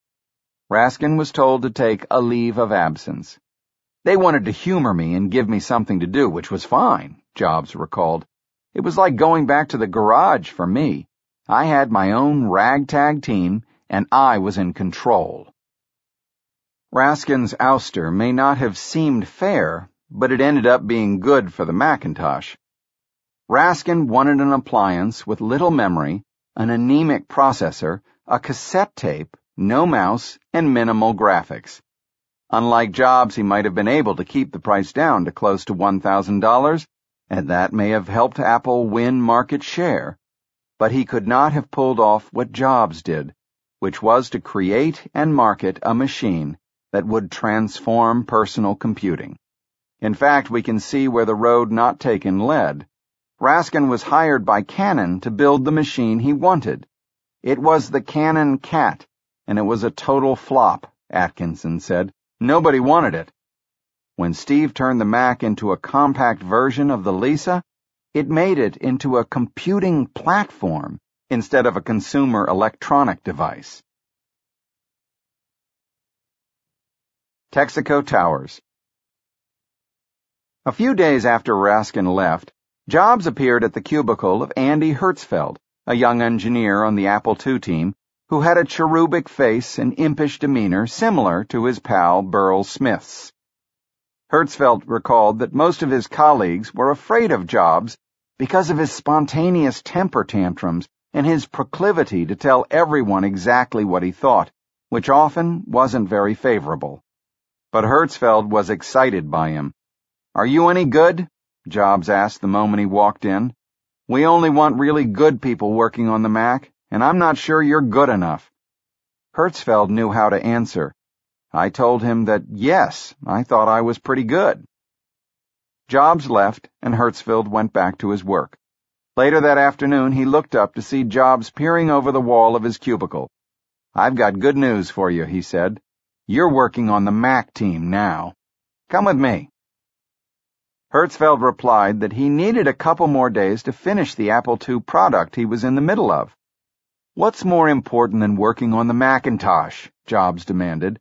Raskin was told to take a leave of absence. They wanted to humor me and give me something to do, which was fine, Jobs recalled. It was like going back to the garage for me. I had my own ragtag team, and I was in control. Raskin's ouster may not have seemed fair, but it ended up being good for the Macintosh. Raskin wanted an appliance with little memory, an anemic processor, a cassette tape, no mouse, and minimal graphics. Unlike Jobs, he might have been able to keep the price down to close to $1,000, and that may have helped Apple win market share. But he could not have pulled off what Jobs did, which was to create and market a machine that would transform personal computing. In fact, we can see where the road not taken led. Raskin was hired by Canon to build the machine he wanted. It was the Canon Cat, and it was a total flop, Atkinson said. Nobody wanted it. When Steve turned the Mac into a compact version of the Lisa, it made it into a computing platform instead of a consumer electronic device. Texaco Towers A few days after Raskin left, Jobs appeared at the cubicle of Andy Hertzfeld, a young engineer on the Apple II team who had a cherubic face and impish demeanor similar to his pal Burrell Smith's. Hertzfeld recalled that most of his colleagues were afraid of Jobs because of his spontaneous temper tantrums and his proclivity to tell everyone exactly what he thought, which often wasn't very favorable. But Hertzfeld was excited by him. Are you any good? Jobs asked the moment he walked in. We only want really good people working on the Mac and I'm not sure you're good enough. Hertzfeld knew how to answer. I told him that, yes, I thought I was pretty good. Jobs left, and Hertzfeld went back to his work. Later that afternoon, he looked up to see Jobs peering over the wall of his cubicle. I've got good news for you, he said. You're working on the Mac team now. Come with me. Hertzfeld replied that he needed a couple more days to finish the Apple II product he was in the middle of. What's more important than working on the Macintosh? Jobs demanded.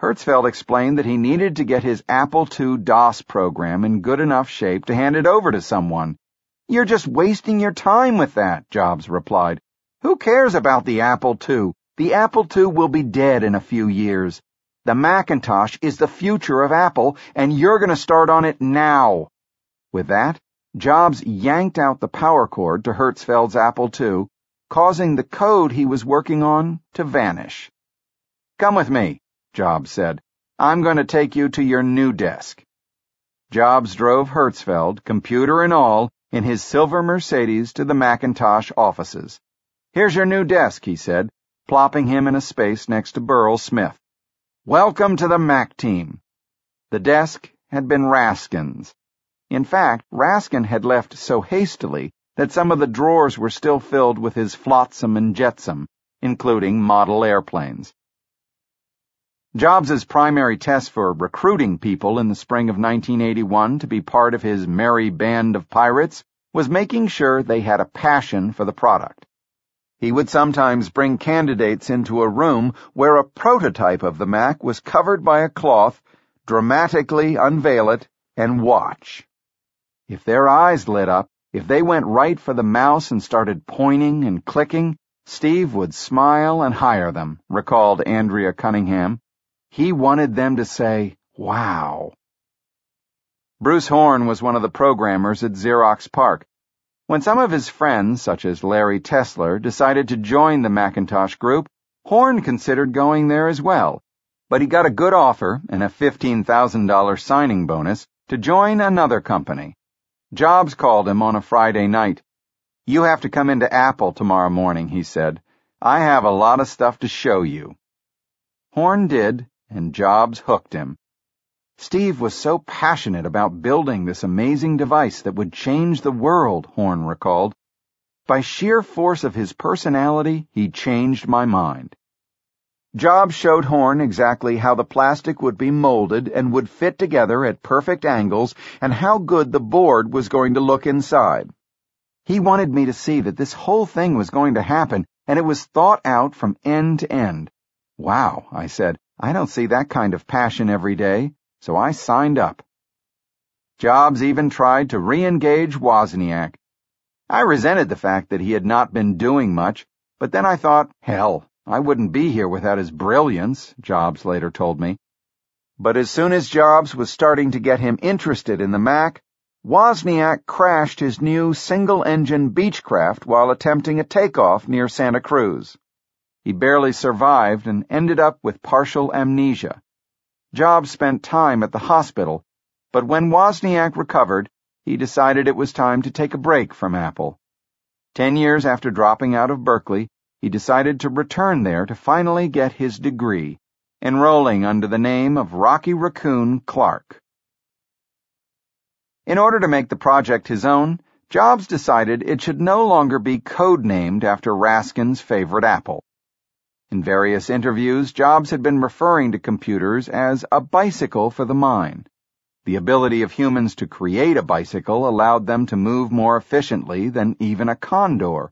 Hertzfeld explained that he needed to get his Apple II DOS program in good enough shape to hand it over to someone. You're just wasting your time with that, Jobs replied. Who cares about the Apple II? The Apple II will be dead in a few years. The Macintosh is the future of Apple, and you're going to start on it now. With that, Jobs yanked out the power cord to Hertzfeld's Apple II, causing the code he was working on to vanish. Come with me, Jobs said. I'm going to take you to your new desk. Jobs drove Hertzfeld, computer and all, in his silver Mercedes to the Macintosh offices. Here's your new desk, he said, plopping him in a space next to Burrell Smith. Welcome to the Mac team. The desk had been Raskin's. In fact, Raskin had left so hastily that some of the drawers were still filled with his flotsam and jetsam, including model airplanes. Jobs's primary test for recruiting people in the spring of 1981 to be part of his merry band of pirates was making sure they had a passion for the product. He would sometimes bring candidates into a room where a prototype of the Mac was covered by a cloth, dramatically unveil it, and watch. If their eyes lit up, if they went right for the mouse and started pointing and clicking, Steve would smile and hire them, recalled Andrea Cunningham. He wanted them to say, wow. Bruce Horn was one of the programmers at Xerox PARC. When some of his friends, such as Larry Tesler, decided to join the Macintosh group, Horn considered going there as well, but he got a good offer and a $15,000 signing bonus to join another company. Jobs called him on a Friday night. You have to come into Apple tomorrow morning, he said. I have a lot of stuff to show you. Horn did, and Jobs hooked him. Steve was so passionate about building this amazing device that would change the world, Horn recalled. By sheer force of his personality, he changed my mind. Jobs showed Horn exactly how the plastic would be molded and would fit together at perfect angles and how good the board was going to look inside. He wanted me to see that this whole thing was going to happen and it was thought out from end to end. Wow, I said. I don't see that kind of passion every day, so I signed up. Jobs even tried to re-engage Wozniak. I resented the fact that he had not been doing much, but then I thought, hell, I wouldn't be here without his brilliance, Jobs later told me. But as soon as Jobs was starting to get him interested in the Mac, Wozniak crashed his new single-engine Beechcraft while attempting a takeoff near Santa Cruz. He barely survived and ended up with partial amnesia. Jobs spent time at the hospital, but when Wozniak recovered, he decided it was time to take a break from Apple. Ten years after dropping out of Berkeley, he decided to return there to finally get his degree, enrolling under the name of Rocky Raccoon Clark. In order to make the project his own, Jobs decided it should no longer be codenamed after Raskin's favorite apple. In various interviews, Jobs had been referring to computers as a bicycle for the mind. The ability of humans to create a bicycle allowed them to move more efficiently than even a condor,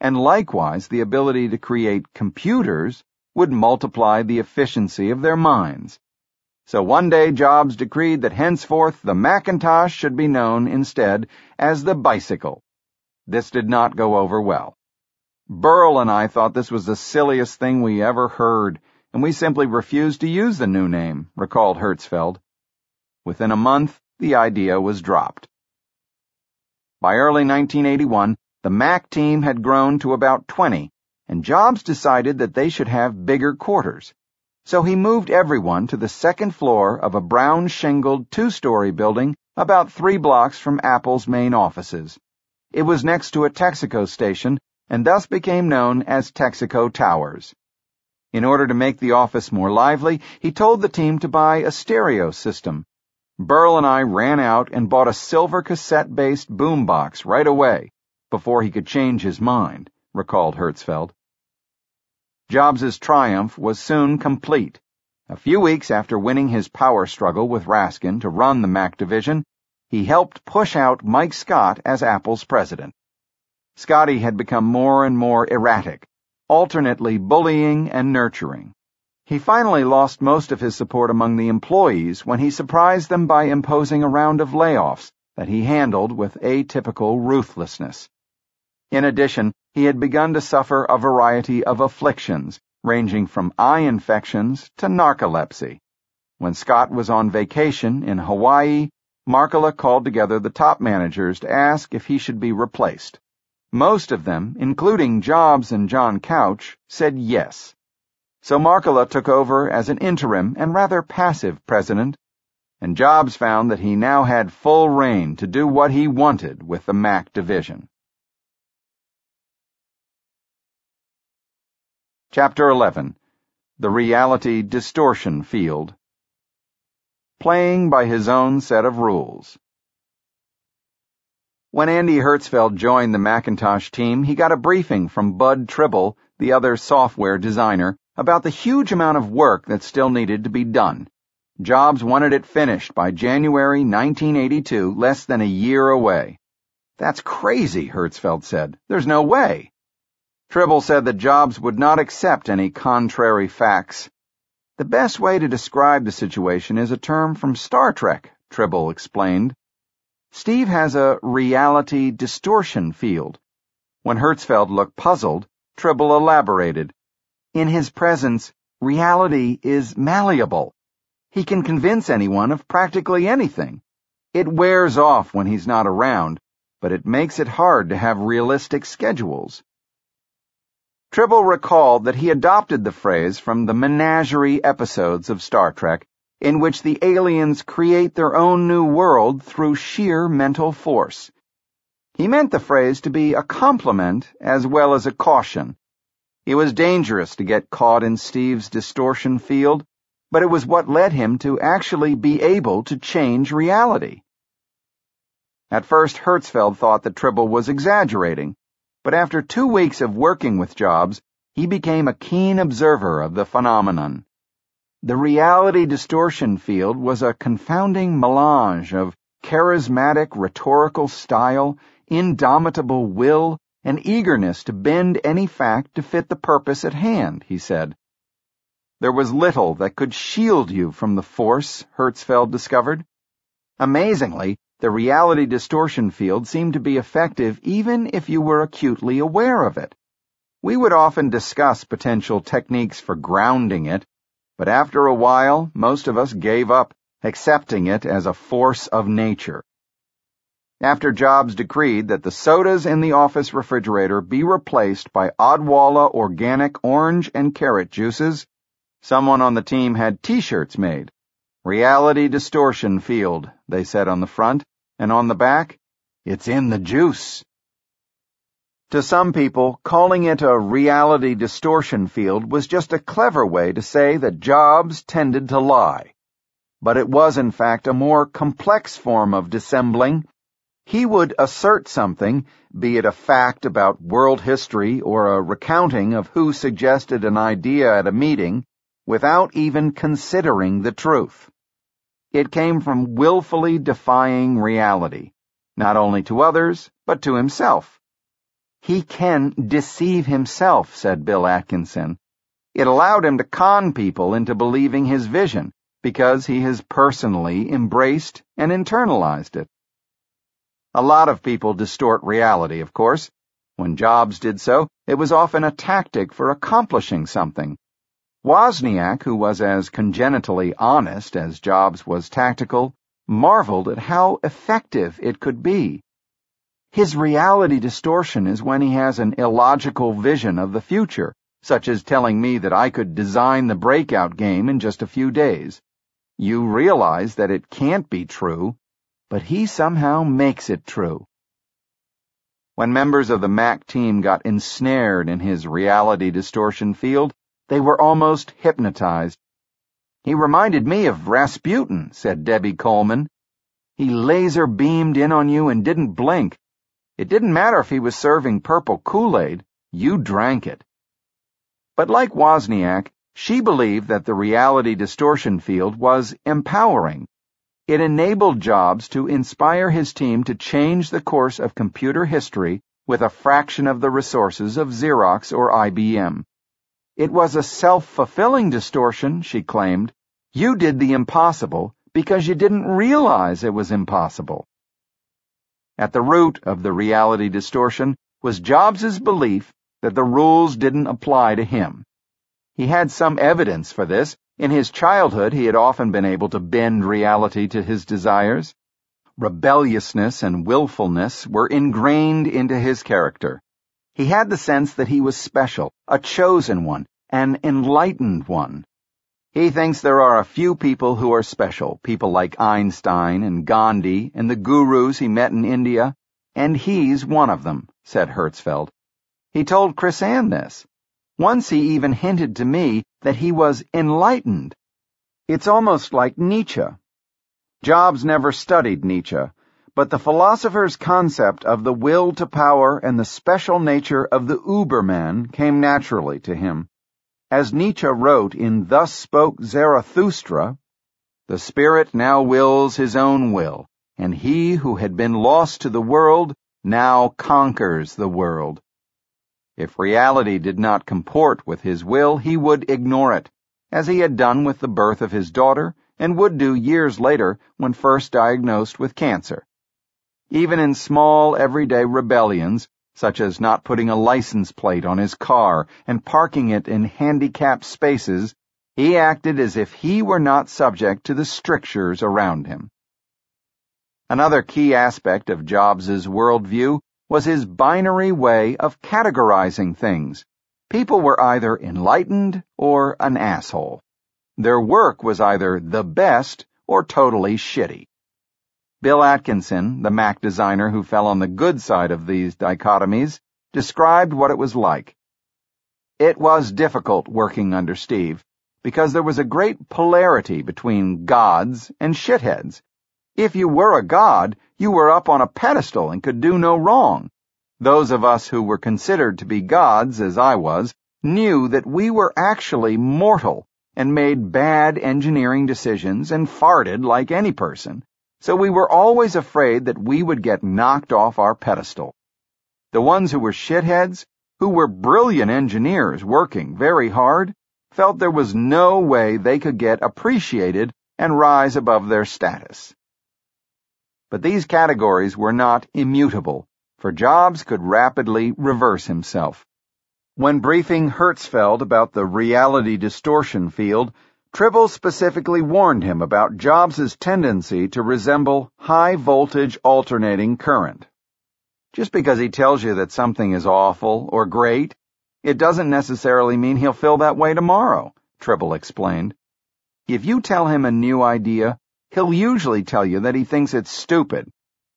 and likewise the ability to create computers would multiply the efficiency of their minds. So one day Jobs decreed that henceforth the Macintosh should be known instead as the bicycle. This did not go over well. Burrell and I thought this was the silliest thing we ever heard, and we simply refused to use the new name, recalled Hertzfeld. Within a month, the idea was dropped. By early 1981, the Mac team had grown to about 20, and Jobs decided that they should have bigger quarters. So he moved everyone to the second floor of a brown shingled two-story building about three blocks from Apple's main offices. It was next to a Texaco station and thus became known as Texaco Towers. In order to make the office more lively, he told the team to buy a stereo system. Burrell and I ran out and bought a silver cassette-based boombox right away, before he could change his mind, recalled Hertzfeld. Jobs's triumph was soon complete. A few weeks after winning his power struggle with Raskin to run the Mac division, he helped push out Mike Scott as Apple's president. Scotty had become more and more erratic, alternately bullying and nurturing. He finally lost most of his support among the employees when he surprised them by imposing a round of layoffs that he handled with atypical ruthlessness. In addition, he had begun to suffer a variety of afflictions, ranging from eye infections to narcolepsy. When Scott was on vacation in Hawaii, Markkula called together the top managers to ask if he should be replaced. Most of them, including Jobs and John Couch, said yes. So Markkula took over as an interim and rather passive president, and Jobs found that he now had full rein to do what he wanted with the Mac division. Chapter 11 The Reality Distortion Field Playing by his own set of rules. When Andy Hertzfeld joined the Macintosh team, he got a briefing from Bud Tribble, the other software designer, about the huge amount of work that still needed to be done. Jobs wanted it finished by January 1982, less than a year away. That's crazy, Hertzfeld said. There's no way. Tribble said that Jobs would not accept any contrary facts. The best way to describe the situation is a term from Star Trek, Tribble explained. Steve has a reality distortion field. When Hertzfeld looked puzzled, Tribble elaborated. In his presence, reality is malleable. He can convince anyone of practically anything. It wears off when he's not around, but it makes it hard to have realistic schedules. Tribble recalled that he adopted the phrase from the menagerie episodes of Star Trek, in which the aliens create their own new world through sheer mental force. He meant the phrase to be a compliment as well as a caution. It was dangerous to get caught in Steve's distortion field, but it was what led him to actually be able to change reality. At first, Hertzfeld thought that Tribble was exaggerating, but after two weeks of working with Jobs, he became a keen observer of the phenomenon. The reality distortion field was a confounding melange of charismatic rhetorical style, indomitable will, and eagerness to bend any fact to fit the purpose at hand, he said. There was little that could shield you from the force, Hertzfeld discovered. Amazingly, the reality distortion field seemed to be effective even if you were acutely aware of it. We would often discuss potential techniques for grounding it, but after a while, most of us gave up, accepting it as a force of nature after Jobs decreed that the sodas in the office refrigerator be replaced by Odwalla organic orange and carrot juices, someone on the team had t-shirts made. Reality distortion field, they said on the front, and on the back, it's in the juice. To some people, calling it a reality distortion field was just a clever way to say that Jobs tended to lie. But it was in fact a more complex form of dissembling he would assert something, be it a fact about world history or a recounting of who suggested an idea at a meeting, without even considering the truth. It came from willfully defying reality, not only to others, but to himself. He can deceive himself, said Bill Atkinson. It allowed him to con people into believing his vision because he has personally embraced and internalized it. A lot of people distort reality, of course. When Jobs did so, it was often a tactic for accomplishing something. Wozniak, who was as congenitally honest as Jobs was tactical, marveled at how effective it could be. His reality distortion is when he has an illogical vision of the future, such as telling me that I could design the breakout game in just a few days. You realize that it can't be true but he somehow makes it true. When members of the Mac team got ensnared in his reality distortion field, they were almost hypnotized. He reminded me of Rasputin, said Debbie Coleman. He laser beamed in on you and didn't blink. It didn't matter if he was serving purple Kool-Aid, you drank it. But like Wozniak, she believed that the reality distortion field was empowering it enabled Jobs to inspire his team to change the course of computer history with a fraction of the resources of Xerox or IBM. It was a self-fulfilling distortion, she claimed. You did the impossible because you didn't realize it was impossible. At the root of the reality distortion was Jobs's belief that the rules didn't apply to him. He had some evidence for this. In his childhood, he had often been able to bend reality to his desires. Rebelliousness and willfulness were ingrained into his character. He had the sense that he was special, a chosen one, an enlightened one. He thinks there are a few people who are special, people like Einstein and Gandhi and the gurus he met in India, and he's one of them, said Hertzfeld. He told Chrisann this. Once he even hinted to me that he was enlightened. It's almost like Nietzsche. Jobs never studied Nietzsche, but the philosopher's concept of the will to power and the special nature of the Uberman came naturally to him. As Nietzsche wrote in Thus Spoke Zarathustra, the spirit now wills his own will, and he who had been lost to the world now conquers the world. If reality did not comport with his will, he would ignore it, as he had done with the birth of his daughter and would do years later when first diagnosed with cancer. Even in small everyday rebellions, such as not putting a license plate on his car and parking it in handicapped spaces, he acted as if he were not subject to the strictures around him. Another key aspect of Jobs's worldview was his binary way of categorizing things. People were either enlightened or an asshole. Their work was either the best or totally shitty. Bill Atkinson, the Mac designer who fell on the good side of these dichotomies, described what it was like. It was difficult working under Steve, because there was a great polarity between gods and shitheads. If you were a god, you were up on a pedestal and could do no wrong. Those of us who were considered to be gods, as I was, knew that we were actually mortal and made bad engineering decisions and farted like any person so we were always afraid that we would get knocked off our pedestal. The ones who were shitheads, who were brilliant engineers working very hard, felt there was no way they could get appreciated and rise above their status. But these categories were not immutable, for Jobs could rapidly reverse himself. When briefing Hertzfeld about the reality distortion field, Tribble specifically warned him about Jobs' tendency to resemble high voltage alternating current. Just because he tells you that something is awful or great, it doesn't necessarily mean he'll feel that way tomorrow, Tribble explained. If you tell him a new idea, he'll usually tell you that he thinks it's stupid.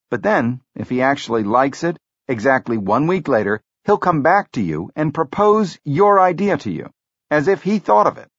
But then, if he actually likes it, exactly one week later, he'll come back to you and propose your idea to you, as if he thought of it.